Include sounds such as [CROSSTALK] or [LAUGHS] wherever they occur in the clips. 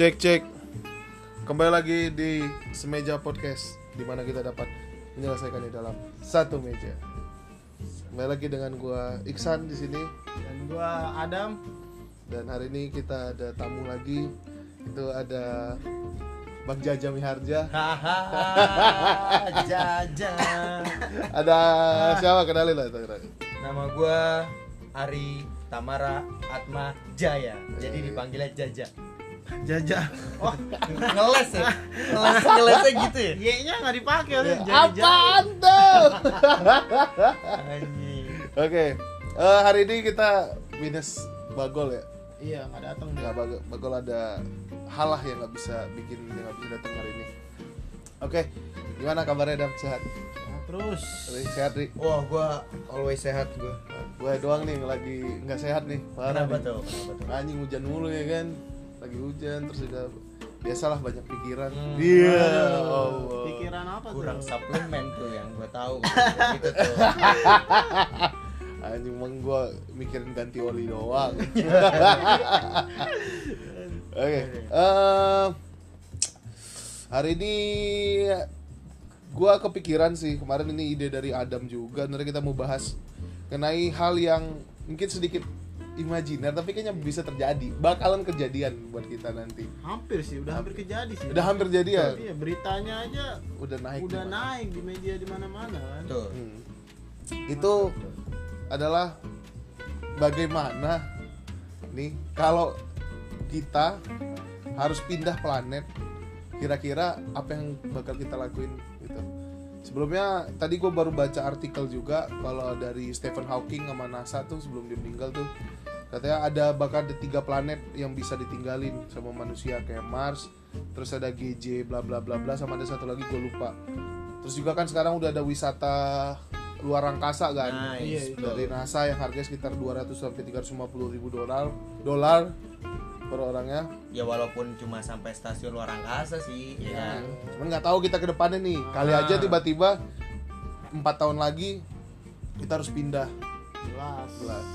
Cek cek. Kembali lagi di semeja podcast di mana kita dapat menyelesaikan di dalam satu meja. Kembali lagi dengan gua Iksan di sini dan gua Adam dan hari ini kita ada tamu lagi. Itu ada Bang Jaja Miharja. hahaha [LAUGHS] jaja Ada siapa kenalin lah. Nama gua Ari Tamara Atma Jaya. Jadi Eh. dipanggilnya Jaja. Jaja oh Ngeles ya? Ngeles ngelesnya gitu ya? y nya nggak dipakai Ya, jadi apaan tuh? Anjing. Oke, eh, hari ini kita minus Bagol ya. iya nggak datang nggak bagol, bagol ada hal lah yang nggak bisa bikin dia nggak bisa datang hari ini oke gimana kabarnya dam sehat terus Ri, sehat ri Wah, gua always sehat gua. gue doang nih yang lagi nggak sehat nih parah Kenapa nih. tuh? Kenapa tuh? anjing hujan mulu ya kan lagi hujan terus juga biasalah banyak pikiran Hmm. iya Aduh, Allah. pikiran apa Kurang tuh suplemen tuh yang gua tahu. [LAUGHS] gitu tuh. anjing emang gue mikirin ganti oli doang [LAUGHS] oke eh, hari ini gue kepikiran sih kemarin ini ide dari Adam juga nanti kita mau bahas mengenai hal yang mungkin sedikit imajiner tapi kayaknya bisa terjadi bakalan kejadian buat kita nanti hampir sih udah hampir kejadi sih udah hampir jadi ya iya beritanya aja udah naik udah di mana. naik di media di mana-mana kan Tuh. Hmm. itu adalah bagaimana nih kalau kita harus pindah planet kira-kira apa yang bakal kita lakuin gitu sebelumnya tadi gue baru baca artikel juga kalau dari Stephen Hawking sama NASA tuh sebelum dia meninggal tuh katanya ada bakal ada tiga planet yang bisa ditinggalin sama manusia kayak Mars terus ada GJ bla bla bla bla sama ada satu lagi gue lupa terus juga kan sekarang udah ada wisata luar angkasa kan Nice. Iya, itu. dari NASA yang harganya sekitar 200 sampai 350 ribu dolar dolar per orangnya Ya walaupun cuma sampai stasiun luar angkasa sih, ya kan. cuman nggak tahu kita ke depannya nih kali aja Ah. tiba-tiba empat tahun lagi kita harus pindah jelas Jelas.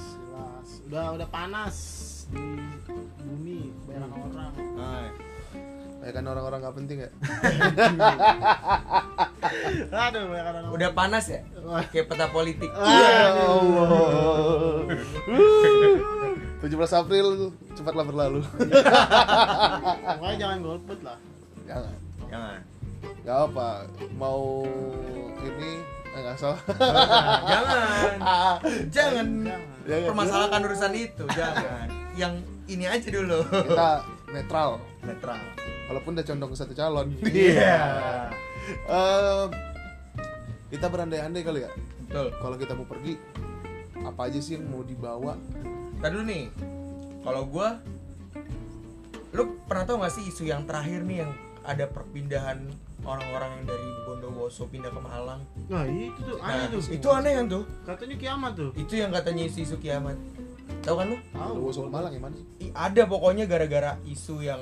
Udah udah panas di bumi banyak orang. Nah, ya kan orang-orang nggak penting ya? [LAUGHS] Aduh banyak orang udah panas ya? Kayak peta politik. ya Allah 17 April tuh cepatlah berlalu. Pokoknya jangan golput lah. Jangan. Jangan. nggak apa mau ini nggak salah Jangan. Jangan. Jangan. Permasalahkan urusan itu, jangan. Yang ini aja dulu. kita netral Netral. walaupun udah condong ke satu calon Iya. Kita berandai-andai kali ya Betul. kalau kita mau pergi apa aja sih yang mau dibawa Tadi nih. Kalau gua lu pernah tau gak sih isu yang terakhir nih yang ada perpindahan orang-orang yang dari Bondowoso pindah ke Malang? nah itu tuh aneh Nah, tuh itu aneh kan tuh? katanya kiamat tuh Itu yang katanya isu-isu kiamat. Tahu kan lu? tahu Bondowoso ke Malang ya mana sih? I- ada pokoknya gara-gara isu yang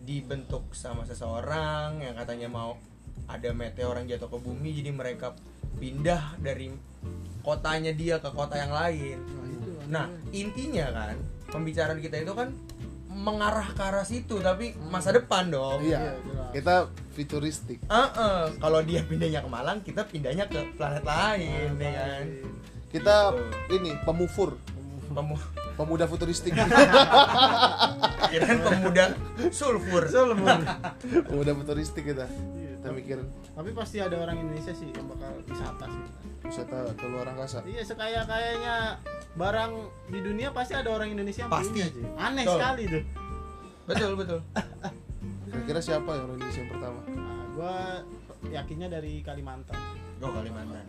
dibentuk sama seseorang yang katanya mau ada meteor yang jatuh ke bumi jadi mereka pindah dari kotanya dia ke kota yang lain. nah itu aneh. Nah, intinya kan pembicaraan kita itu kan mengarah ke arah situ tapi masa depan dong. iya jelas. kita futuristik Ah, kalau dia pindahnya ke Malang, kita pindahnya ke planet lain, ya kan? kita Gitu. ini pemufur Pemu pemuda futuristik [LAUGHS] kirain pemuda sulfur. Sulfur. pemuda futuristik kita Iya, kita mikirin tapi pasti ada orang Indonesia sih yang bakal wisata sih wisata ke luar angkasa iya sekaya kayaknya barang di dunia pasti ada orang Indonesia yang Pasti. punya sih aneh Betul. sekali tuh Betul, betul. [LAUGHS] kira-kira siapa yang orang Indonesia yang pertama nah, gua yakinnya dari Kalimantan Oh, Kalimantan.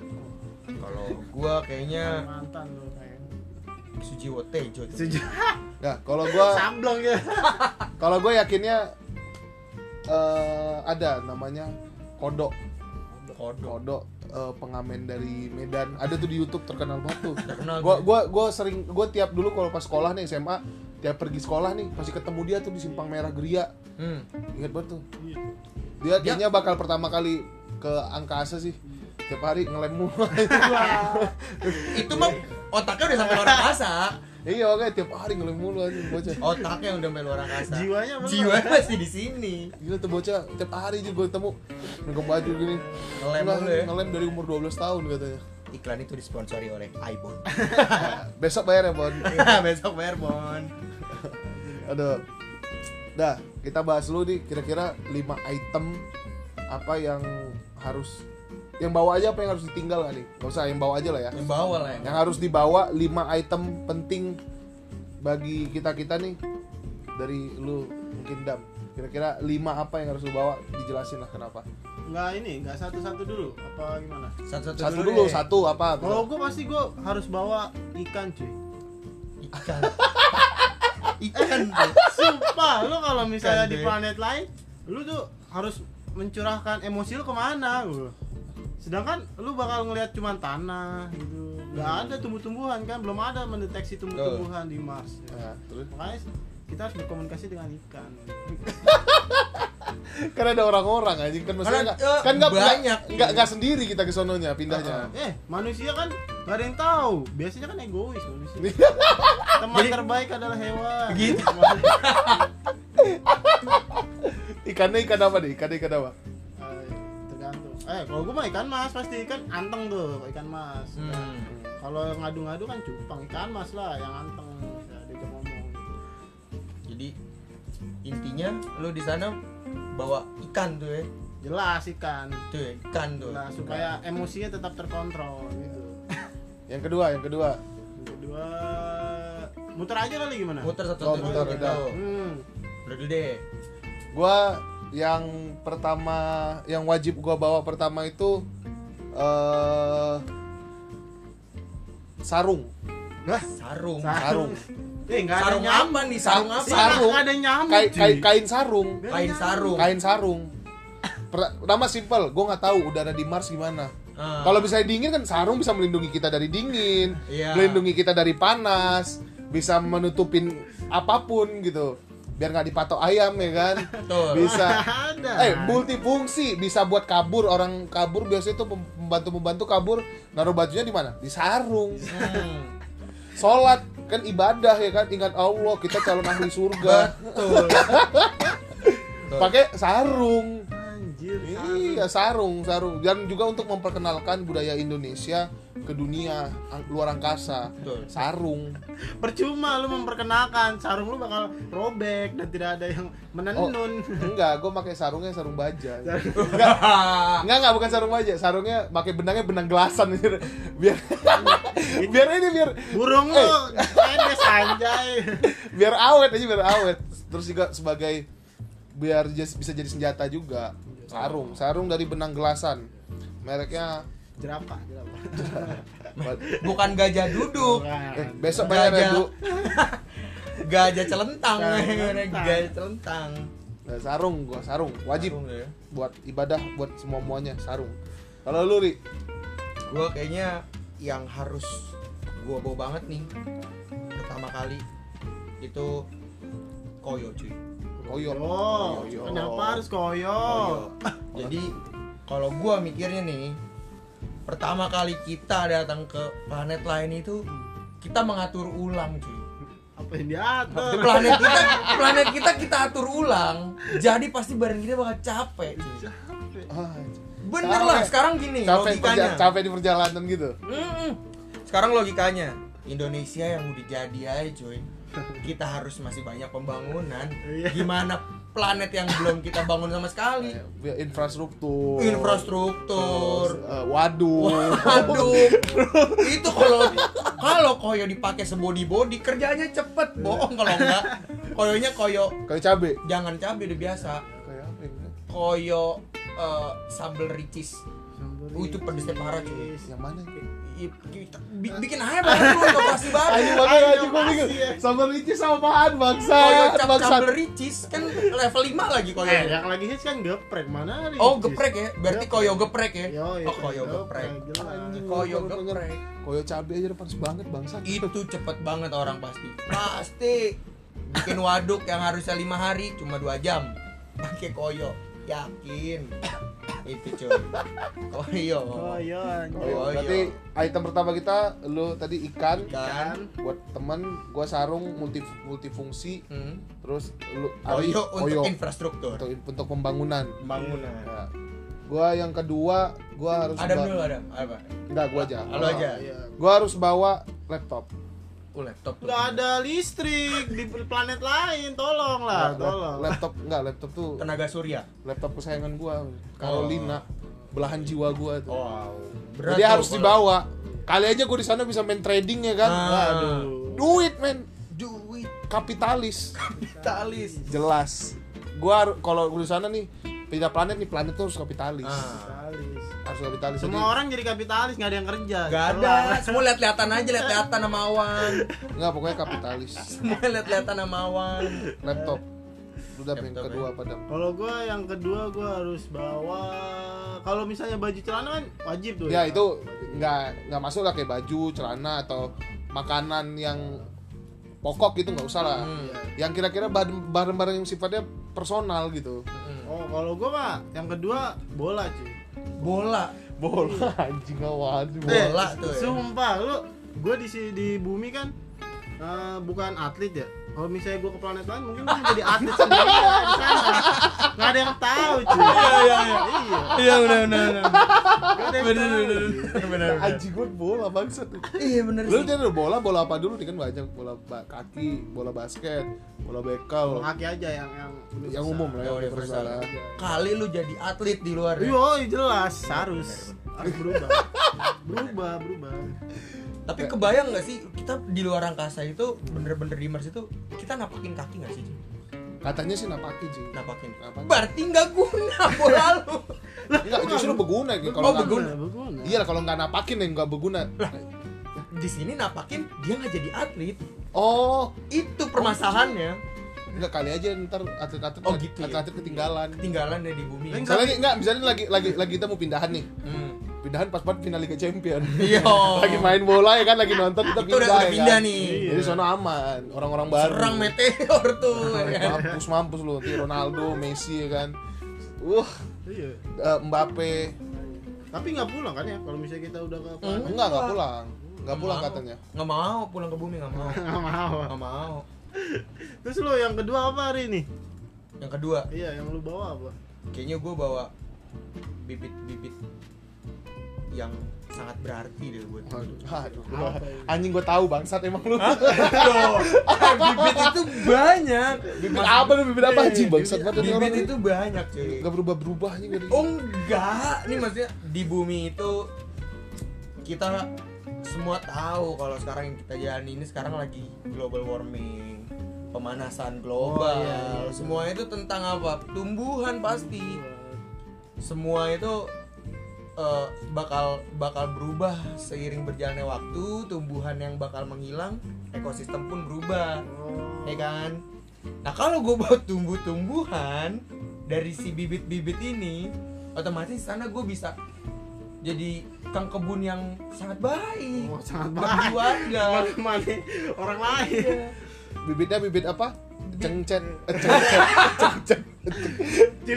Kalau gua kayaknya Kalimantan tuh kayak Sujiwo Tejo. Sejuk. ya kalau gua [LAUGHS] Samblong ya [LAUGHS] kalau gue yakinnya eh, ada namanya kodok. Kodok. kodok eh, pengamen dari Medan. Ada tuh di YouTube terkenal banget tuh. Terkenal gua gua gua sering gua tiap dulu kalau pas sekolah nih SMA tiap pergi sekolah nih pasti ketemu dia tuh di simpang merah Geria. Hmm. ingat banget tuh. Iya. dia kayaknya bakal pertama kali ke angkasa sih. Tiap hari ngelem mulu. [LAUGHS] Itu mah otaknya udah sampai luar angkasa. Iya makanya tiap hari ngelem mulu aja bocah. Otaknya udah main luar angkasa. Jiwanya belum. jiwa masih di sini. Gila tuh bocah. Tiap hari aja gue ketemu. Nggak baju gini. Ngelem mulu ya? ngelem dari umur 12 tahun katanya. Iklan itu disponsori oleh iPhone [LAUGHS] besok bayar ya Bon? Besok bayar bon. Aduh. Dah kita bahas dulu nih. Kira-kira 5 item apa yang harus yang bawa aja apa yang harus ditinggal nih nggak usah yang bawa aja lah ya yang bawa lah yang yang harus dibawa 5 item penting bagi kita kita nih dari lu mungkin dam kira-kira 5 apa yang harus lu bawa dijelasin lah kenapa Nggak ini, nggak satu-satu dulu. Apa gimana? satu-satu satu dulu deh. satu apa Kalau gue pasti gue harus bawa ikan cuy. ikan [LAUGHS] ikan tuh. Sumpah, lu kalau misalnya Ikan, di planet lain, lu tuh harus mencurahkan emosi lu ke mana gitu. Sedangkan lu bakal ngelihat cuma tanah gitu. Nggak ada tumbuh-tumbuhan kan, belum ada mendeteksi tumbuh-tumbuhan di Mars. Nah, terus Makanya kita harus berkomunikasi dengan ikan. [LAUGHS] kan ada orang-orang anjing kan maksudnya Karena, nggak eh, kan nggak banyak. nggak nggak sendiri kita ke sononya pindahnya Eh, manusia kan gak ada yang tahu. Biasanya kan egois manusia. [LAUGHS] Teman Jadi- terbaik adalah hewan. Gitu. [LAUGHS] ikannya ikan apa nih ikannya ikan apa. Eh, kalau gue mah ikan mas pasti ikan anteng tuh, ikan mas. Hmm. Kalau ngadu-ngadu kan cupang, ikan mas lah yang anteng. Ya, dia ngomong. jadi intinya lu di sana bawa ikan tuh ya Jelas ikan. tuh ya, ikan tuh Nah, supaya emosinya tetap terkontrol gitu. [LAUGHS] yang kedua yang kedua Yang kedua muter aja kali gimana? muter satu Oh, muter, dulu. udah. Hmm. Dulu deh gua yang pertama yang wajib gua bawa pertama itu eh sarung Lah, sarung sarung Eh, nggak ada sarung nyamuk. apa nih sarung Sa- apa sarung. Ada nyamuk. Kai- cuy. kai- kain sarung kain sarung kain sarung Per- pertama simple gue nggak tahu udara di Mars gimana Ah. kalau bisa dingin kan sarung bisa melindungi kita dari dingin Iya. melindungi kita dari panas bisa menutupin apa pun gitu biar nggak dipatok ayam ya kan? Betul. bisa. Ada. eh multifungsi. Bisa buat kabur. Orang kabur biasanya tuh pembantu pembantu kabur. Naruh bajunya di mana? Di sarung. Hmm. sholat. Kan ibadah ya kan? Ingat Allah kita calon ahli surga. [LAUGHS] Pakai sarung Anjir. iya sarung. sarung dan juga untuk memperkenalkan budaya Indonesia ke dunia ang- luar angkasa. Betul. sarung. [LAUGHS] Percuma lu memperkenalkan sarung lu bakal robek dan tidak ada yang menenun. enggak gue pakai sarungnya sarung baja. [LAUGHS] Enggak enggak enggak bukan sarung baja. Sarungnya pakai benangnya benang gelasan. [LAUGHS] Biar biar biar ini biar Burung lu pedes anjay. biar awet aja biar awet. Terus juga sebagai biar bisa jadi senjata juga sarung. Sarung dari benang gelasan. Mereknya Jerapah, jerapah. bukan gajah duduk. Eh, besok bayar ya Gajah. bu. [LAUGHS] Gajah celentang. Gajah celentang. gajah celentang. Nah, sarung gua sarung. Wajib Sarung ya. buat ibadah buat semua muanya sarung. Kalau lu ri? Gua kayaknya yang harus gua bawa banget nih pertama kali itu koyo cuy koyo Oh, Koyo. kenapa harus koyo? koyo jadi kalau gua mikirnya nih pertama kali kita datang ke planet lain itu kita mengatur ulang cuy Apa yang diatur? planet kita planet kita kita atur ulang jadi pasti badan kita bakal capek cuy. Capek. Ah, bener Capek. lah sekarang gini capek logikanya perja- capek di perjalanan gitu Mm-mm. sekarang logikanya Indonesia yang udah jadi aja cuy kita harus masih banyak pembangunan Iya. gimana planet yang belum kita bangun sama sekali biar infrastruktur infrastruktur terus, eh, waduk Aduh, [LAUGHS] itu kalau kalau koyo dipakai sebody body kerjanya cepet, bohong kalau enggak. Koyonya koyo kayak cabe jangan cabai udah biasa. ya Koyo eh, sambal ricis. Uh, itu pedesnya parah cuy. yang mana bi- bikin aja baru lu inovasi baru. Ayo makanya Ayo, aja gue bingung pasti ya. Sambal ricis sama apaan bangsa Koyo cap bangsa sambal ricis kan level 5 lagi koyo. Eh, yang lagi hits kan geprek mana? Oh, Ricis? geprek ya. Berarti koyo geprek ya. Oh, koyo geprek. Koyo geprek. koyo cabe aja udah panas banget bangsa itu cepet banget orang pasti pasti bikin waduk yang harusnya lima hari cuma dua jam pakai koyo yakin itu cuy oh iya Oh iya. Oh, iya. Oh, iya. Berarti item pertama kita lu tadi ikan, kan buat temen, gua sarung multi multifungsi, hmm. terus lu Oyo untuk Oyo. infrastruktur untuk untuk pembangunan. bangunan Ya. Gua yang kedua, gua harus Adam ba- dulu Adam apa Enggak, gua aja. Lu aja. Iya. Gua harus bawa laptop. Oh laptop tuh. Nggak ada listrik di planet lain, tolong lah, tolong. Laptop enggak, laptop tuh tenaga surya laptop kesayangan gua, Carolina. Belahan jiwa gua tuh. wow Jadi harus dibawa. Kali aja gua di sana bisa main trading ya kan. Ah. Waduh. Duit, men. duit Kapitalis. kapitalis Jelas. Gua kalau gua di sana nih pindah planet nih planet tuh harus kapitalis. Ah. Kapitalis. Harus kapitalis. Semua Jadi- orang jadi kapitalis, nggak ada yang kerja. Gak ada, semua lihat-lihatan aja, lihat-lihatan sama awan. Enggak, pokoknya kapitalis. [LAUGHS] Semua lihat-lihatan sama awan. Laptop. Udah yang Laptop, kedua ya. pada. Kalau gua yang kedua gua harus bawa kalau misalnya baju celana kan wajib tuh. Ya itu nggak nggak masuk lah kayak baju, celana atau makanan yang pokok gitu nggak usah lah. Hmm. Yang kira-kira bahan- barang-barang yang sifatnya personal gitu. Oh, kalau gua mah yang kedua bola, cuy. Bola. Bola [LAUGHS] anjing awan. Bola Eh, tuh ya. Sumpah lu gua di si- di bumi kan eh, bukan atlet ya. Kalau misalnya gua ke planet lain mungkin gua jadi atlet sendiri di sana. Nggak ada yang tahu, cuy. Iya, iya, iya. Iya. Iya benar benar. Benar benar benar. Anjing gue bola bangsat. Iya benar Lu jadi bola bola apa dulu nih kan banyak bola kaki, bola basket, bola bekel, Kalau kaki aja yang yang yang umum lah yang Yang universal. universal. Kali lu jadi atlet di luar. ya? Iya, jelas harus harus [LAUGHS] berubah. berubah, berubah. Tapi kebayang nggak sih kita di luar angkasa itu bener-bener di Mars itu kita napakin kaki nggak sih? Katanya sih napakin sih. Napakin. Napakin. Berarti nggak guna [LAUGHS] bola lu. Enggak, justru berguna gitu. Oh, Kalau nggak- berguna. berguna. Iya lah kalau nggak napakin yang nggak berguna. Di sini napakin dia nggak jadi atlet. Oh, Itu permasalahannya. nggak kali aja ntar atlet-atlet Oh, gitu ya? atlet-atlet ketinggalan. Ketinggalan deh di bumi. Enggak. Misalnya nih, enggak, misalnya lagi lagi lagi kita mau pindahan nih. Hmm. Pindahan pas banget final Liga Champion. [LAUGHS] Iya. lagi main bola ya kan lagi nonton kita Itu pindah udah, udah ya pindah kan? nih. Jadi sono aman, orang-orang baru. Serang meteor tuh. [LAUGHS] ya kan? mampus mampus lu nanti Ronaldo, Messi ya kan. Uh, Iya. eh, Mbappe. Tapi nggak pulang kan ya kalau misalnya kita udah ke Hmm. planet. Enggak, enggak pulang. Enggak pulang mau. katanya. Nggak mau pulang ke bumi nggak mau. [LAUGHS] Nggak mau. Nggak mau. Terus lo yang kedua apa hari ini? Yang kedua, Iya, yang lu bawa apa? kayaknya gue bawa bibit-bibit yang sangat berarti deh buat gue. Aduh, anjing gue tahu bangsat emang lu. [LAUGHS] Bibit itu banyak. Bibit apa lu bibit apa anjing bangsat banget. Bibit itu banyak cuy. Enggak berubah-berubah anjing. Oh enggak, ini maksudnya di bumi itu kita semua tahu kalau sekarang yang kita jalani ini sekarang lagi global warming, pemanasan global. Oh, iya, iya. Semua itu tentang apa? Tumbuhan pasti. Semua itu eh, bakal bakal berubah seiring berjalannya waktu, tumbuhan yang bakal menghilang, ekosistem pun berubah. Oh. ya kan? Nah kalau gue bawa tumbuh-tumbuhan dari si bibit-bibit ini otomatis sana gue bisa jadi kang kebun yang sangat baik. Oh, sangat bagi baik. warga [LAUGHS] Mana orang lain. Bibitnya bibit apa? Cengcet, eh, cengcet, [LAUGHS]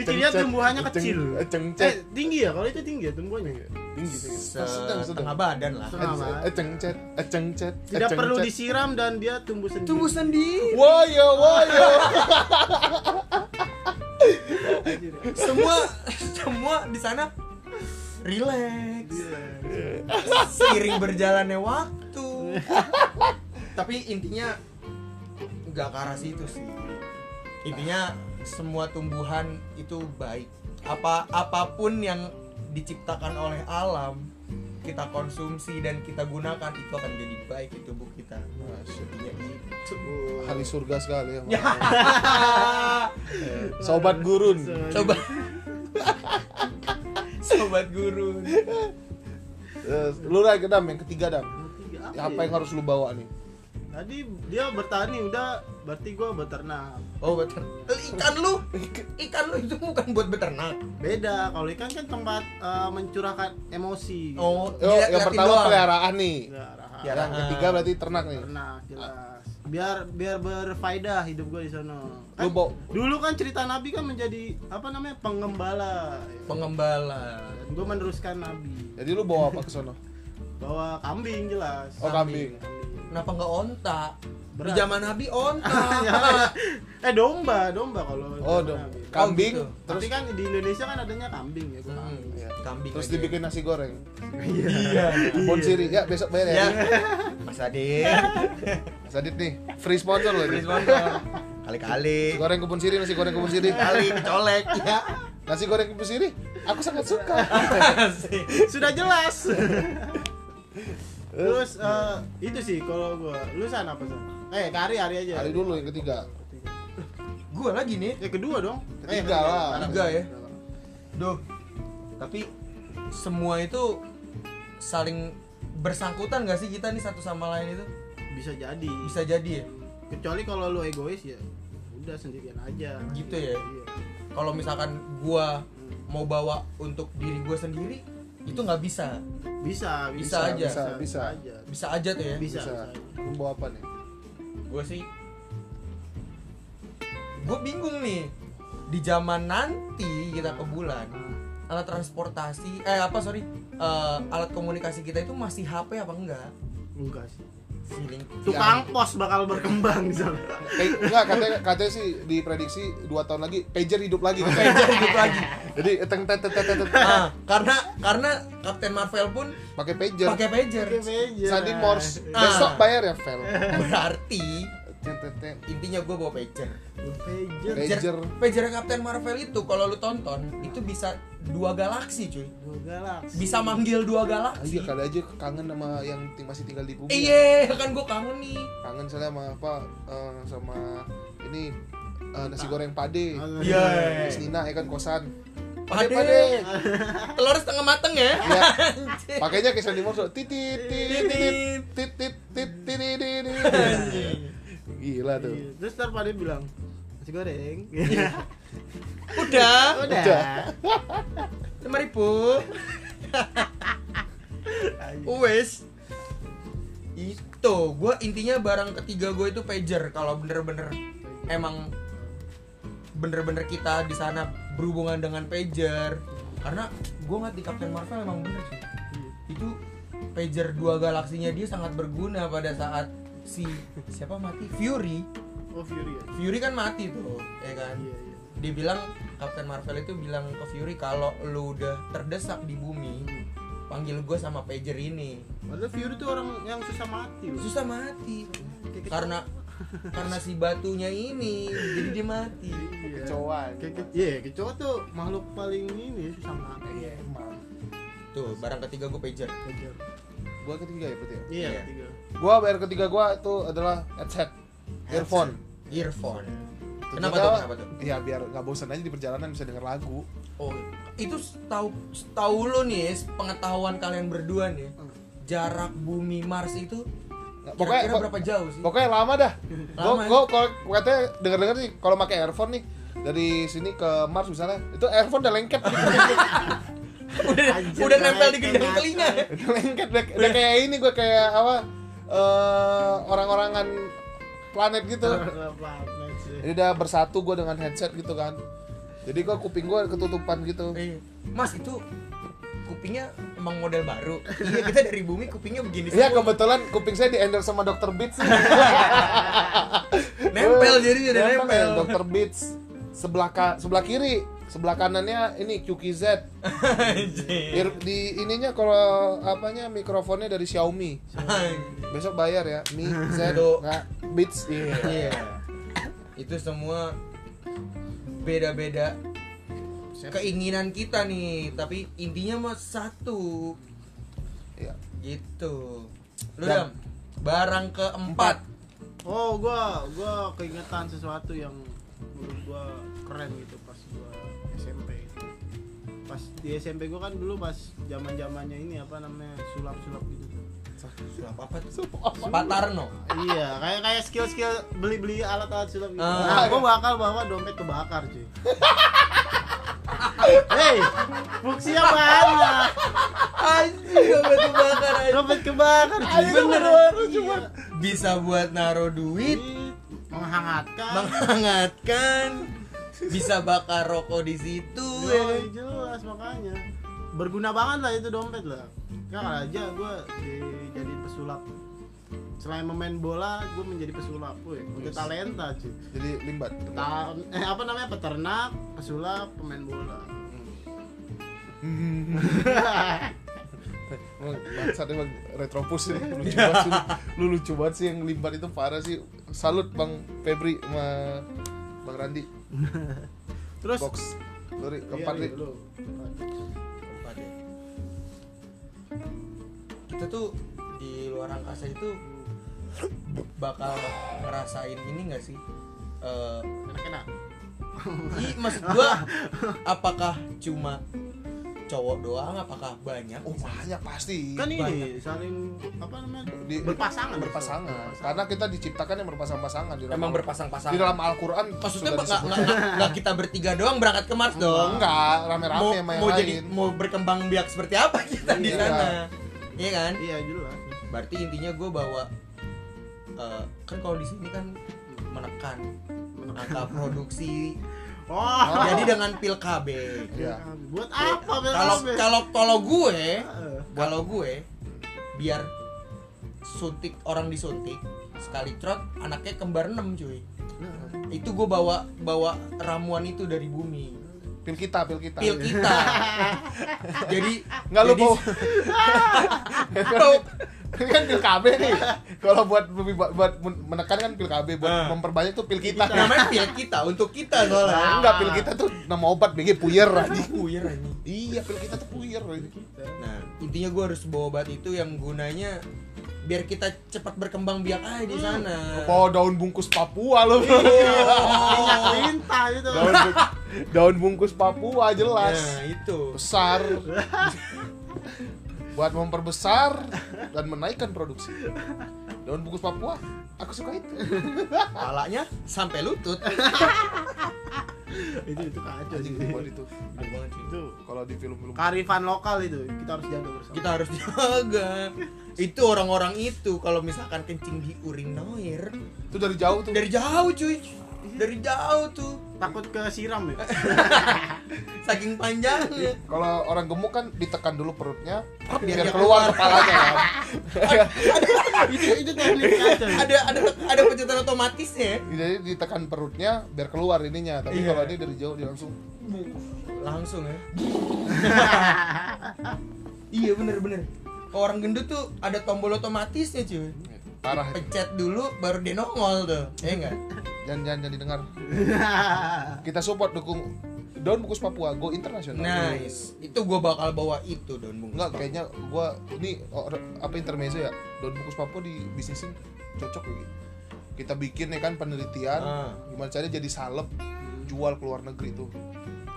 cengcet. Cengcet, tumbuhannya ceng- kecil. eh, cengcet. Eh, tinggi ya? Kalau itu tinggi ya tumbuhannya. Tinggi sih. Sedang, sedang. setengah badan lah badan. Eh, cengcet, eh, cengcet. Tidak perlu cengcet. disiram dan dia tumbuh sendiri. tumbuh sendiri Woyo, woyo. semua semua di sana relax seiring berjalannya waktu tapi intinya nggak ke arah situ sih intinya semua tumbuhan itu baik apa apa pun yang diciptakan oleh alam kita konsumsi dan kita gunakan itu akan jadi baik di tubuh kita intinya itu Hari surga sekali ya. ya [LAUGHS] Sobat gurun. coba sobat guru Eh, lu lagi dam yang ketiga dam. Apa ya? yang harus lu bawa nih? Tadi dia bertani udah berarti gua beternak. Oh beternak. Ikan lu, ikan lu itu bukan buat beternak. Beda, kalau ikan kan tempat eh, mencurahkan emosi. Oh, Yo, dilihat- yang pertama doang. peliharaan nih. Arahan. Piara. yang ketiga berarti ternak nih ternak jelas biar biar berfaedah hidup gue di sono Lu bawa- dulu kan cerita nabi kan menjadi apa namanya pengembala Pengembala. dan gue meneruskan nabi jadi lu bawa apa ke sono bawa kambing jelas oh kambing Kenapa nggak onta? Di Berat. zaman Nabi onta. [LAUGHS] eh domba domba kalau oh Nabi. kambing gitu. terus tapi kan di Indonesia kan adanya kambing ya gua Hmm, kambing. Iya. Kambing. terus aja. dibikin nasi goreng Iya. kebun siri ya besok bayar ya Ya. [LAUGHS] Mas Adit. Mas Adit nih free sponsor loh Free ini sponsor. Kali-kali. nasi goreng kebun siri nasi goreng kebun siri Kali colek ya. nasi goreng kebun siri aku sangat suka [LAUGHS] sudah jelas terus eh, itu sih kalau gua lu san apa san eh kari hari aja hari dulu yang ketiga Gua lagi nih. ya kedua dong Ketiga lah. Ketiga ya. Duh. Tapi semua itu saling bersangkutan gak sih kita nih satu sama lain itu? bisa jadi Bisa jadi ya? kecuali kalau lu egois ya udah sendirian aja Gitu ya? Iya. Kalau misalkan gua mau bawa untuk diri gua sendiri itu nggak bisa. Bisa Bisa aja. Bisa, bisa. aja Bisa aja tuh ya. bisa, bisa bisa. bawa apa nih Gue sih gue bingung nih di zaman nanti kita ke bulan alat transportasi eh apa sorry eh, alat komunikasi kita itu masih HP apa enggak enggak sih feeling tukang pos bakal berkembang di sana Eh, enggak katanya katanya sih diprediksi dua tahun lagi pager hidup lagi. [LAUGHS] Pager hidup lagi. Jadi teng tet tet tet tet nah, karena karena Captain Marvel pun pakai pager. pakai pager. Sandi Morse. Ah. besok bayar ya Vel? [LAUGHS] Berarti. Intinya gue bawa pager pager Pager. pager Captain Marvel itu kalau lu tonton itu bisa dua galaksi cuy dua galaksi bisa manggil dua Ah, galaksi iya kali aja kangen sama yang masih tinggal di bumi iya kan gue kangen nih kangen saya sama apa eh, sama ini eh, nasi goreng pade Iya. Terus Nina ya kan kosan Pade. pade telur setengah mateng ya Iya. pakainya kayak Sandi Morse titit titit titit titit titit titit gila tuh. Iya. terus ntar pada bilang nasi goreng. [LAUGHS] Udah. Udah. Lima ribu. [LAUGHS] Wes. Itu gue intinya barang ketiga gue itu pager kalau bener-bener emang bener-bener kita di sana berhubungan dengan pager. Karena gue nggak di Captain Marvel emang bener sih. Itu pager dua galaksinya dia sangat berguna pada saat si siapa mati? Fury. Oh Fury ya? Fury kan mati tuh ya kan? Iya iya. Dia bilang Captain Marvel itu bilang ke Fury kalau lu udah terdesak di bumi panggil gue sama pager ini. Padahal Fury tuh orang yang susah mati loh. Susah mati. Karena karena si batunya ini jadi dia mati. Iya. kecoa kayak ke- iya kecoa tuh makhluk paling ini susah mati. Iya. Emang tuh barang ketiga gue pager. Kejar. Gua ketiga ya berarti ya? Iya Iya. ketiga. Gua bayar ketiga gua itu adalah headset earphone. Earphone. Tujuannya kenapa tuh? Kenapa tuh? Ya biar nggak bosan aja di perjalanan bisa denger lagu. Oh itu tahu tahu lo nih pengetahuan kalian berdua nih jarak bumi Mars itu pokoknya berapa jauh sih? pokoknya lama dah. [LAUGHS] Gua Lama ya? gua kalau katanya denger denger sih kalau pakai earphone nih dari sini ke Mars misalnya itu earphone udah lengket [LAUGHS] udah Anjir, udah nempel di gendang telinga udah lengket udah, udah kayak ini gua kayak apa eh orang-orangan planet gitu [LAUGHS] Planet sih. jadi udah bersatu gua dengan headset gitu kan jadi gua kuping gua ketutupan gitu Iya. Mas itu kupingnya emang model baru. iya kita dari bumi kupingnya begini Iya kebetulan kuping saya di endorse sama Dr. Beats. [LAUGHS] Nempel jadi jadi nempel. ya, Dr. Beats sebelah ka, sebelah kiri, sebelah kanannya ini QKZ. Ear- di ininya kalau apanya mikrofonnya dari Xiaomi. Besok bayar ya. Mi Z nggak Beats. Iya. Iya. Itu semua beda-beda keinginan kita nih, tapi intinya mah satu. Iya. Gitu. Lu Dan- Dam, barang keempat. Oh, gua gua keingetan sesuatu yang menurut gua keren gitu pas gua. Pas di SMP gua kan dulu pas zaman-zamannya ini apa namanya sulap-sulap gitu tuh. Sulap apa tuh? Pak Tarno. iya, kayak kayak skill-skill beli-beli alat-alat sulap gitu. Ah. Nah, gua bakal bawa dompet kebakar, cuy. Hei, fungsinya banyak. Anjing dompet kebakar anjing. Dompet kebakar, cuy. Anjing, bener. Iya. cuma bisa buat naro duit, menghangatkan. menghangatkan, bisa bakar rokok di situ. ya. Yoi, jelas makanya. Berguna banget lah itu dompet lah. Ya aja gue jadi pesulap. Selain memain bola, gue menjadi pesulap. Wih, udah Yes. talenta cuy. Jadi limbat. Ta- eh apa namanya peternak, pesulap, pemain bola. [LAUGHS] Emang bangsat emang retropus ya lucu banget sih lu. lu lucu banget sih yang limbat itu parah sih salut bang Febri sama bang Randi [LAUGHS] Terus box lu Ri, keempat Iya, Ri. iya, lu. Keempat ya. Kita tuh di luar angkasa itu bakal ngerasain ini gak sih? Eh, Enak-enak. Ih, maksud gua apakah cuma cowok doang apakah banyak oh banyak pasti Kan Banyak. ini saling apa namanya? Di- berpasangan. berpasangan karena kita diciptakan yang berpasang-pasangan di dalam emang berpasang-pasangan di dalam Al-Quran maksudnya sudah nggak kita bertiga doang berangkat ke Mars dong enggak rame-rame mau, sama yang mau lain jadi mau berkembang biak seperti apa kita di Iya. sana iya kan Iya jelas. berarti intinya gue bawa eh, kan kalau di sini kan menekan angka produksi Oh, jadi dengan pil KB Iya. buat apa Bel kalau kalau kalau gue kalau gue biar suntik orang disuntik sekali trot anaknya kembar 6 cuy. Itu gue bawa bawa ramuan itu dari bumi pil kita pil kita. Pil kita. [LAUGHS] Jadi Nggak lu jadi- [LAUGHS] mau ini kan pil KB nih. Kalau buat buat, buat menekan kan pil KB buat Ah. memperbanyak tuh pil kita. namanya pil kita untuk kita Nah, soalnya enggak pil kita tuh nama obat BG puyer aja Puyer anjing. iya pil kita tuh puyer nah intinya gue harus bawa obat itu yang gunanya biar kita cepat berkembang biak aja di sana. Bawa daun bungkus Papua lo. Minyak lintah itu. daun, bu- daun bungkus Papua jelas. Nah itu. Besar. Buat memperbesar dan menaikkan produksi. Daun bungkus Papua aku suka itu. Palanya sampai lutut. Itu itu kacau sih. itu. Gede banget sih. Itu kalau di film-film kearifan lokal itu kita harus jaga bersama. kita harus jaga. Itu orang-orang itu kalau misalkan kencing di urinoir itu dari jauh tuh. Dari jauh cuy dari jauh tuh. Takut kesiram ya. [LAUGHS] saking panjangnya. Kalau orang gemuk kan ditekan dulu perutnya Biar biar, keluar keluar. kepalanya kan. [LAUGHS] Itu itu teknik ya. ada ada ada pencetatan otomatisnya. Jadi ditekan perutnya biar keluar ininya tapi Iya. kalau ini dari jauh dia langsung langsung ya. [LAUGHS] Iya bener bener. Orang gendut tuh ada tombol otomatisnya cuy. Parah. Pencet dulu baru dia nongol tuh. Ya enggak jangan jangan jangan didengar [LAUGHS] kita support dukung daun bungkus Papua go internasional nice itu gua bakal bawa itu daun bungkus Enggak, kayaknya gua ini or- apa intermezzo ya. Daun bungkus Papua di bisnisin cocok gitu. Kita bikin ya kan penelitian Ah. gimana caranya jadi salep jual ke luar negeri tuh.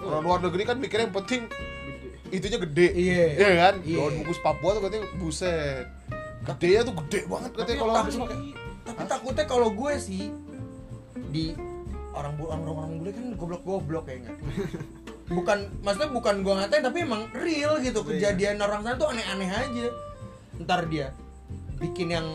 Orang luar negeri kan mikirnya yang penting itunya gede. Iya. Iya kan? Iya. Daun bungkus Papua tuh katanya buset. Gedenya tuh gede banget katanya kalau tapi, tapi takutnya kalau gue sih di orang orang orang bule kan goblok-goblok ya enggak bukan maksudnya bukan gua ngatain tapi emang real gitu kejadian orang sana tuh aneh-aneh aja ntar dia bikin yang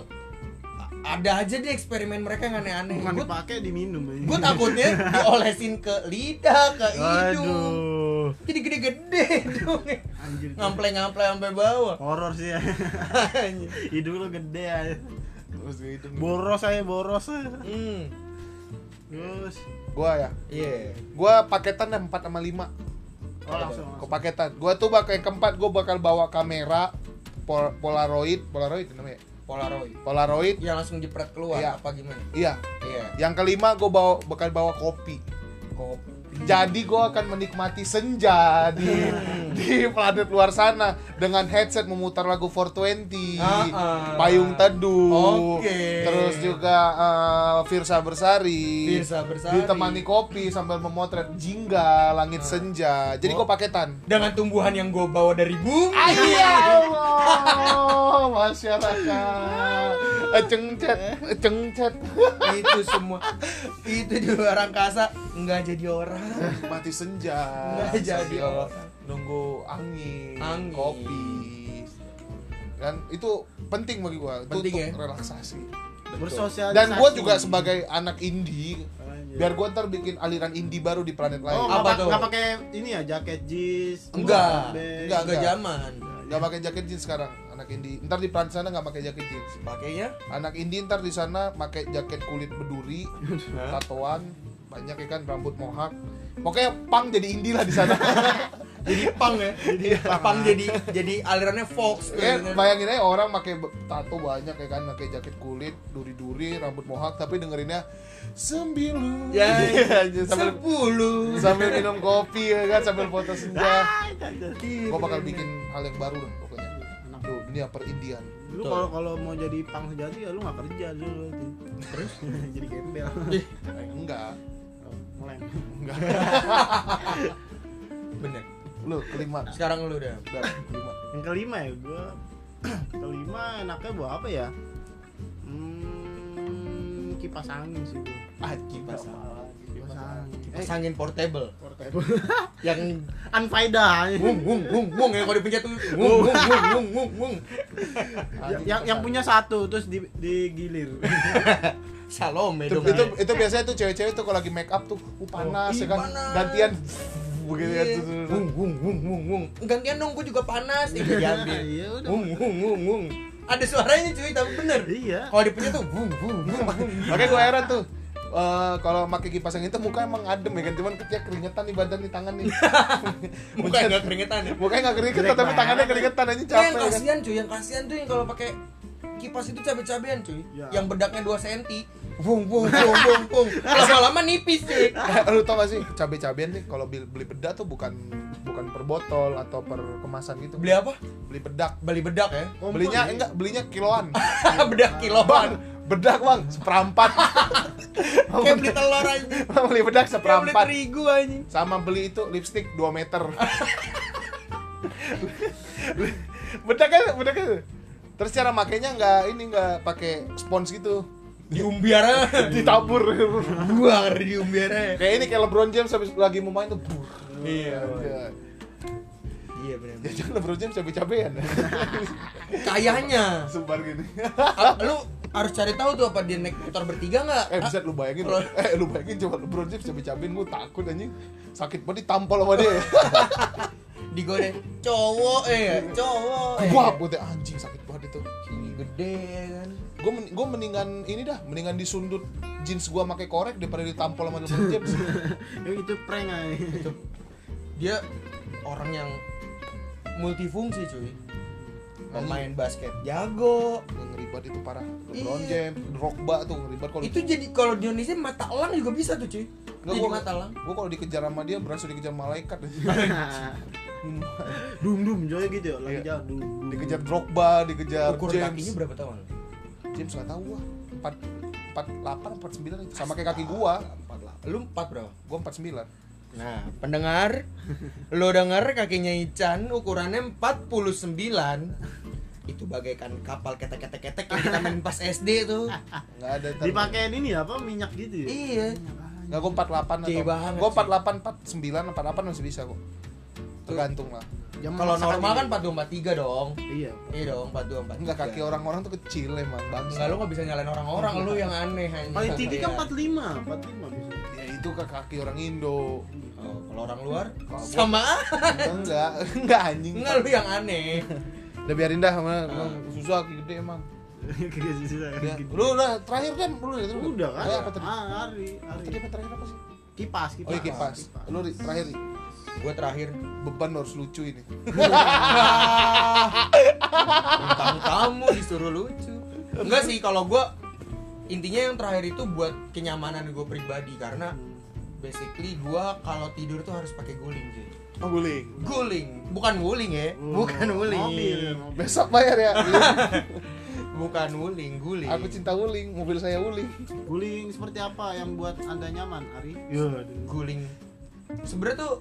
ada aja deh eksperimen mereka yang aneh-aneh Bukan gue dipakai diminum aja. gue takutnya [LAUGHS] diolesin ke lidah ke hidung Aduh. jadi gede-gede dong Anjir. ngample-ngample sampai bawah Horor sih ya. [LAUGHS] Hidung lu gede aja. Gitu. Boros aja, boros aja. hmm Terus Gua ya. iya Gua paketan 4 sama 5. oh langsung. Ke paketan. Gua tuh bakal yang keempat gua bakal bawa kamera pol- Polaroid, Polaroid namanya. Polaroid Polaroid. yang langsung jepret keluar Iya. apa gimana Iya. iya Yang kelima gue bawa bakal bawa kopi. kopi Jadi gue akan menikmati senja di [LAUGHS] di planet luar sana dengan headset memutar lagu 420, Ah, ah. payung teduh, Oke. terus juga eh, Firsa Bersari, Firsa Bersari. ditemani kopi sambil memotret jingga langit senja. Jadi gue paketan. dengan tumbuhan yang gue bawa dari bumi Ya Allah, [LAUGHS] masyarakat. [LAUGHS] Cengcet, cengcet. [LAUGHS] itu semua itu di luar angkasa nggak jadi orang Mati senja. Nggak jadi orang. Nunggu angin, Angin. kopi. Kan itu penting bagi gua. Itu Penting untuk ya? relaksasi. Bersosialisasi. Dan gua juga sebagai anak indie, Anjir. biar gua ntar bikin aliran indie baru di planet lain. Oh, Apa tuh? Nggak pakai ini ya, jaket jeans. enggak enggak enggak zaman Gak pakai jaket jeans sekarang anak indie. Ntar di planet sana nggak pakai jaket jeans. pakainya Anak indie ntar di sana pakai jaket kulit berduri, tatoan, banyak ya kan rambut mohak. Pokoknya pang jadi indie lah di sana. [LAUGHS] jadi pang ya jadi pang jadi jadi alirannya Fox Ya, bayangin aja orang pakai tato banyak ya kan, pakai jaket kulit, duri-duri, rambut mohak, tapi dengerinnya sembilu. ya Anjir, sambil sepuluh sambil minum kopi ya kan, sambil foto senja. Ah, anjir. Gua bakal bikin hal yang baru dah pokoknya. Enak. Duh, dunia perindian. Lu kalau kalau mau jadi pang sejati ya lu nggak kerja dulu. Terus [LAUGHS] jadi gembel. Enggak, Oh, Ngelem. enggak. [LAUGHS] bener Lu kelima. sekarang lu udah kelima. Yang kelima ya gua [CLEARS THROAT] kelima enaknya buat apa ya? Hmm, kipas angin sih gua. Ah, kipas Kipas Kipas angin. kipas angin portable portable. [LAUGHS] yang Anfaida. wung wung wung wung ya kalau dipencet tuh wung wung wung wung wung wung yang yang, yang punya satu terus di, digilir. [LAUGHS] Salome itu, dong itu itu biasanya tuh cewek-cewek tuh kalau lagi make up tuh uh, panas Oh, ya kan panas. gantian begitu kan Iya. tuh. wung wung wung wung wung gantian dong gua juga panas itu diambil [LAUGHS] Iya udah. wung wung wung wung ada suaranya cuy tapi bener Iya. kalau dipencet tuh wung wung wung [LAUGHS] makanya gue heran tuh eh, kalau pakai kipas angin itu muka emang adem ya kan cuman kecil keringetan nih badan nih tangan nih [LAUGHS] mukanya nggak keringetan ya mukanya nggak keringetan tapi banget. tangannya keringetan aja capek yang kan kasihan cuy, yang kasihan tuh yang kalau pakai kipas itu cabe-cabean cuy. Ya. Yang bedaknya 2 cm. Bung bung bung bung bung. [LAUGHS] Lama-lama nipis cuy. [LAUGHS] lu tau gak sih cabai-cabean nih kalau beli, beli bedak tuh bukan bukan per botol atau per kemasan gitu Beli apa? beli bedak Beli bedak ya. Kompon belinya ya? enggak belinya kiloan [LAUGHS] bedak bang kiloan. bedak bang seperempat Kayak beli telur aja. beli bedak Kayak beli seperempat terigu aja. sama beli itu lipstick 2 meter bedak kan bedak kan terus cara makainya nggak ini nggak pakai spons gitu Diumbiar aja. [LAUGHS] ditabur Buar diumbiar aja. kayak ini kayak LeBron James habis lagi mau main tuh bur. Iya. Ya, Iya benar. ya jangan LeBron James cabe-cabean [LAUGHS] Kayaknya. Sumpah gini Lu harus cari tahu tuh apa dia naik motor bertiga nggak? Eh bisa lu bayangin Kalau- Eh lu bayangin coba LeBron James cabe-cabein gue takut anjing Sakit banget ditampol sama dia [LAUGHS] Digodain cowok eh cowok. eh. Wah putih anjing sakit banget itu Ini gede kan. Gue men mendingan ini dah Mendingan disundut jeans gua pakai korek daripada ditampol sama LeBron James. [LAUGHS] Itu prank aja. dia orang yang multifungsi cuy. Pemain basket jago Ngeri banget itu parah. LeBron Iya. James, Drogba tuh ngeri banget kalau itu jadi kalau di Indonesia mata elang juga bisa tuh cuy. Nggak, jadi gua, mata elang. Gue kalau dikejar sama dia berasa dikejar malaikat. [LAUGHS] Dum dum joy gitu ya lagi Iya. jalan dum dum. Dikejar Drogba, dikejar ukuran James. kakinya berapa tahun James gak tau gua. 4 48 49 itu. Sama kayak kaki gua. Lu empat berapa? Gua 49 nah pendengar [LAUGHS] lu denger kakinya Ican ukurannya 49 itu bagaikan kapal ketek-ketek-ketek yang kita main pas SD tuh. Nggak ada dipakein ini apa minyak gitu ya? Iya. Nggak gua 48 Gede atau sih. 48 49 48 masih bisa kok tergantung lah Jam kalau normal kan ini. 42 43 dong. Iya iya dong 42 43 enggak kaki orang-orang tuh kecil emang bangsa Enggak lu gak bisa nyalain orang-orang lu yang aneh hanya paling tinggi kan Iya. 45 45 bisa. Ya itu ke kaki orang Indo. Oh, kalau orang luar? Gua- sama. Enggak [LAUGHS] enggak anjing. Enggak lu yang aneh. udah biarin dah emang emang susah kaki gede emang. [LAUGHS] Lu udah terakhir kan lu udah terus udah kan ah, hari hari. tadi apa terakhir apa sih? Kipas kipas. Oh iya kipas. Lu Ri, terakhir Gua terakhir beban harus lucu ini [LAUGHS] tentang kamu disuruh lucu. Enggak sih kalau gua intinya yang terakhir itu buat kenyamanan gue pribadi karena basically gua kalau tidur tuh harus pakai guling cuy. oh guling Guling, bukan guling ya, bukan guling. mobil mobil. besok bayar ya [LAUGHS] Bukan guling, guling. aku cinta wuling mobil saya wuling guling seperti apa yang buat anda nyaman Ari iya guling sebenarnya tuh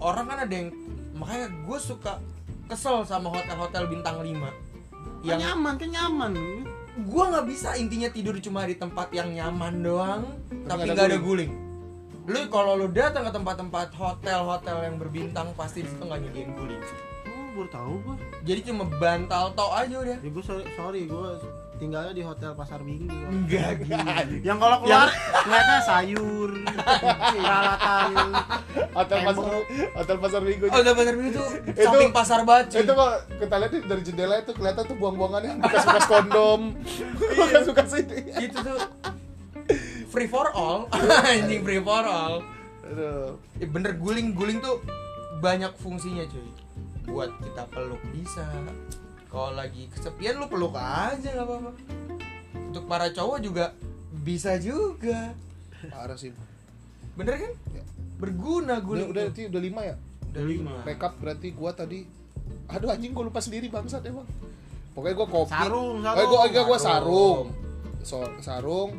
orang kan ada yang makanya gue suka kesel sama hotel-hotel bintang 5 yang yang nyaman kan nyaman. gua nggak bisa intinya tidur cuma di tempat yang nyaman doang tapi nggak ada guling. Lu kalau lu datang ke tempat-tempat hotel-hotel yang berbintang pasti di situ nggak nyediain guling. Oh, baru tahu gua. jadi cuma bantal tok aja udah. Ya gua sorry, sorry gua tinggalnya di hotel Pasar Minggu. enggak gitu Yang kalau keluar ngeliatnya sayur, peralatan. hotel Tembok. pasar hotel pasar minggu. Oh udah bener itu Itu- samping pasar batu. itu kok kita lihat nih dari jendela itu kelihatan tuh buang-buangannya bekas-bekas kondom. Bekas-bekas ini itu tuh. Free for all. Anjing free for all. Aduh. Ya bener guling-guling tuh banyak fungsinya cuy. Buat kita peluk bisa Kalau lagi kesepian lu peluk aja nggak apa-apa. Untuk para cowok juga bisa juga. Parah sih. Bener kan? Ya. Berguna udah guling udah nanti udah lima ya? Udah lima. rekap berarti gua tadi. Aduh anjing gua lupa sendiri bangsat emang. Pokoknya gua kopi. Sarung, sarung. oh, gua, gua, gua Sarung. sarung. So, sarung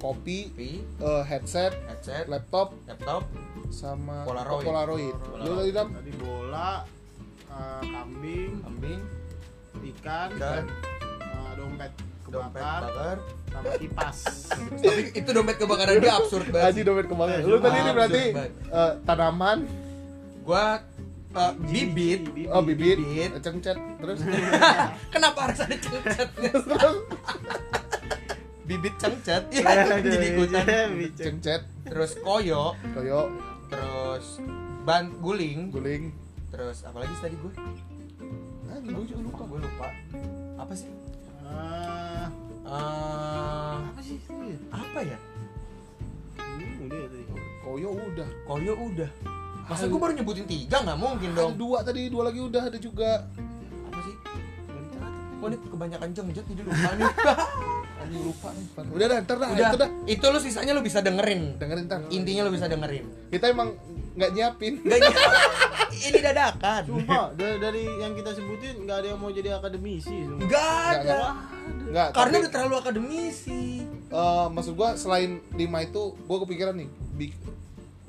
kopi Tapi eh, headset headset, laptop laptop, sama Polaroid. Polaroid. Polaroid. Lu tadi dam? Tadi bola, eh, kambing, kambing, ikan, ikan, eh, dompet dompet kebakar, bakar. sama kipas. [LAUGHS] Tapi itu dompet kebakaran dia absurd banget. Haji dompet kembali. Eh, Lu tadi ini absurd berarti banget. eh, tanaman, Gua eh, bibit. oh bibit, Bibit. cengcet, terus? [LAUGHS] Kenapa harus ada cengcetnya? [LAUGHS] terus Bibit cengcet. Ya jadi ikutan. cengcet, terus koyo. Koyo, terus ban guling. Guling. terus apa lagi tadi gue Gua juga lupa. gue lupa apa sih Ah, Eh, apa sih itu ya? apa ya Hmm, udah ya tadi. Koyo udah. koyo udah masa gue baru nyebutin tiga nggak mungkin dong dua tadi, dua lagi udah ada juga. Wah ini kebanyakan jengjet jadi lupa nih [LAUGHS] Anjing lupa nih. Udah dah, ntar dah, udah itu dah. itu lu sisanya lu bisa dengerin Dengerin ntar. intinya lu bisa dengerin Kita emang nggak nyiapin. Gak [LAUGHS] ini dadakan Sumpah, dari, dari yang kita sebutin nggak ada yang mau jadi akademisi. sumpah. Nggak ada Nggak, karena tapi- udah terlalu akademisi Eh, maksud gua selain lima itu gua kepikiran nih bik-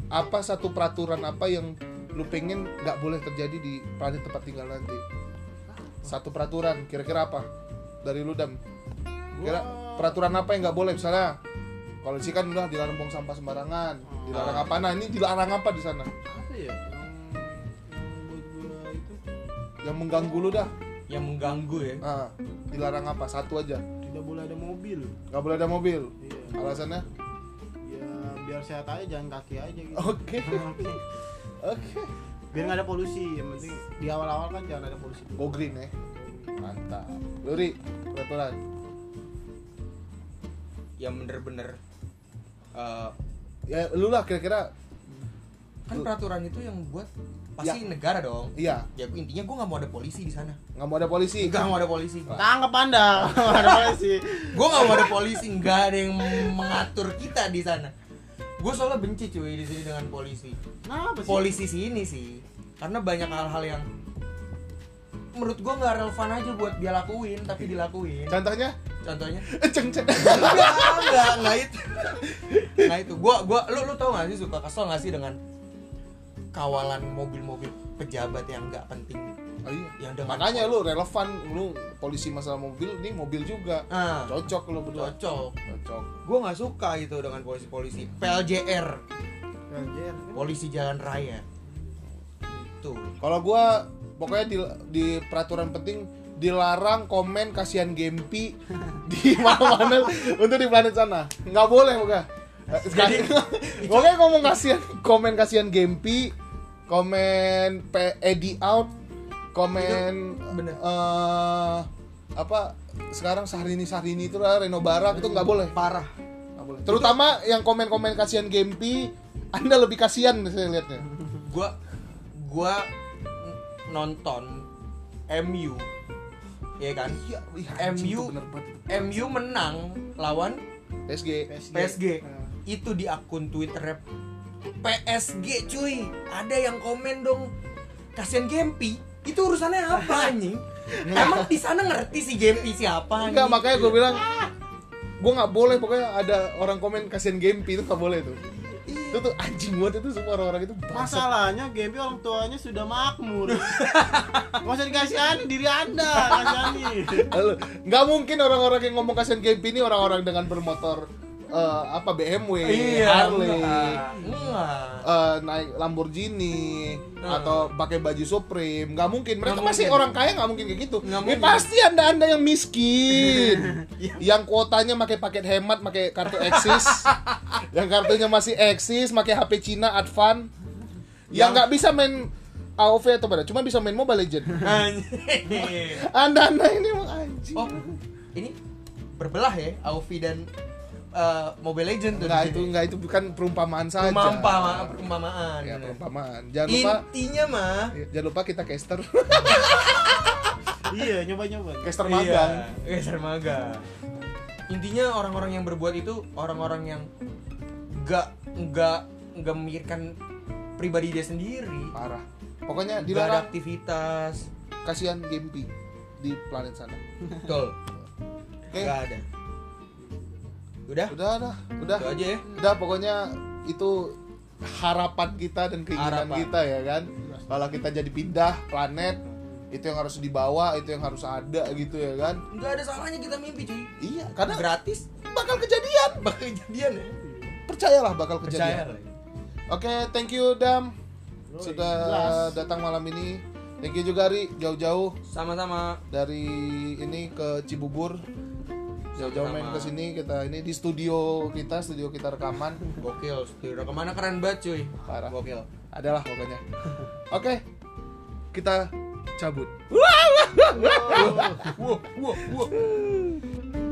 apa satu peraturan apa yang lu pengen nggak boleh terjadi di planet tempat tinggal nanti satu peraturan kira-kira apa? Dari lu dam kira peraturan apa yang nggak boleh? Misalnya kalau di sini kan udah dilarang buang sampah sembarangan. Dilarang apa? Nah ini dilarang apa di sana? Apa ya? Yang, yang buat gua itu? Yang mengganggu lu dah. Yang mengganggu ya? Nah, dilarang apa? Satu aja. Tidak boleh ada mobil. nggak boleh ada mobil? Iya. alasannya? Ya biar sehat aja jalan kaki aja gitu. oke. [LAUGHS] Oke biar nggak ada polusi. Yang penting di awal-awal kan jangan ada polusi. go green ya mantap. Luri peraturan yang bener-bener eh, ya lu lah kira-kira. kan Lu- peraturan itu yang buat pasti negara dong. Iya. Ya intinya gue nggak mau ada polisi di sana. Nggak mau ada polisi. Nggak mau ada polisi. Tangkap anda, [LAUGHS] nggak ada polusi. gue nggak mau ada polisi. Nggak ada yang mengatur kita di sana gue soalnya benci cuy di sini dengan polisi. Kenapa sih? polisi sini sih karena banyak hal-hal yang menurut gue nggak relevan aja buat dia lakuin tapi dilakuin. Contohnya? Contohnya? [LAUGHS] Cengcet enggak enggak enggak itu. Nah itu. Gua gua lu lu tau gak sih suka kesel gak sih dengan kawalan mobil-mobil pejabat yang nggak penting Oh iya. yang dengan makanya lu relevan lu polisi masalah mobil nih mobil juga. Ah, cocok lu berdua. Cocok. Cocok. Gua nggak suka itu dengan polisi-polisi. PLJR Anjir. polisi jalan raya. Itu kalau gua pokoknya di, di peraturan penting dilarang komen kasihan Gempi [LAUGHS] di mana-mana untuk di planet sana. Nggak boleh pokoknya. Sekali. [LAUGHS] pokoknya ngomong kasihan komen kasihan Gempi komen P Edi out komen bener. eh, apa sekarang Sahrini Sahrini itu lah Reno Barak itu nggak boleh. Parah. Nggak boleh. terutama yang komen-komen kasihan Gempi anda lebih kasihan saya lihatnya gua gua nonton MU ya kan? Iya iya, MU bener. MU menang lawan PSG PSG itu di akun Twitter PSG cuy. Ada yang komen dong kasihan Gempi itu urusannya apa anjing [LAUGHS] emang di sana ngerti si Gempi siapa Enggak, anjing? makanya gue bilang gue nggak boleh pokoknya ada orang komen kasihan Gempi itu nggak boleh tuh itu tuh anjing banget itu semua orang-orang itu bangsat. Masalahnya Gempi orang tuanya sudah makmur. [LAUGHS] Gak usah dikasihani diri anda, kasihani. Nggak mungkin orang-orang yang ngomong kasihan Gempi ini orang-orang dengan bermotor eh, apa BMW, Harley, enggak. enggak. eh, naik Lamborghini Nah. atau pakai baju Supreme nggak mungkin mereka Nggak masih mungkin. orang kaya nggak mungkin kayak gitu Nggak ini mungkin. pasti anda anda yang miskin [LAUGHS] Iya. yang kuotanya pakai paket hemat pakai kartu Axis [LAUGHS] yang kartunya masih Axis pakai HP Cina Advan yang nggak bisa main AOV atau apa cuma bisa main Mobile Legend Anjing. anda anda ini emang anjing Oh, ini berbelah ya Aufi dan eh, Mobile Legend tuh. Enggak itu enggak itu bukan perumpamaan saja. Perumpamaan, perumpamaan. Ya, perumpamaan. Jangan lupa Intinya mah jangan lupa kita caster. [LAUGHS] iya, nyoba-nyoba. caster magang. Iya, geser magang. Intinya orang-orang yang berbuat itu orang-orang yang enggak enggak enggak memikirkan pribadi dia sendiri. Parah. Pokoknya dilarang aktivitas. kasihan Gempi di planet sana. Betul. Oke. Enggak ada. Udah? Udah dah, udah. Itu aja ya. Udah pokoknya itu harapan kita dan keinginan Harapan. kita ya kan. Kalau kita jadi pindah planet itu yang harus dibawa, itu yang harus ada gitu ya kan. Enggak ada salahnya kita mimpi, cuy. Iya, karena Gratis. bakal kejadian. Bakal kejadian ya. Percayalah bakal Percaya kejadian. lah. ya. Oke, thank you Dam. Sudah jelas. datang malam ini. Thank you juga Ri, jauh-jauh Sama-sama. dari ini ke Cibubur. Jauh-jauh main ke sini kita ini di studio kita, studio kita rekaman. Gokil, studio ke mana keren banget cuy Parah. Gokil Adalah pokoknya. Oke. Kita cabut. Wow, wow, wow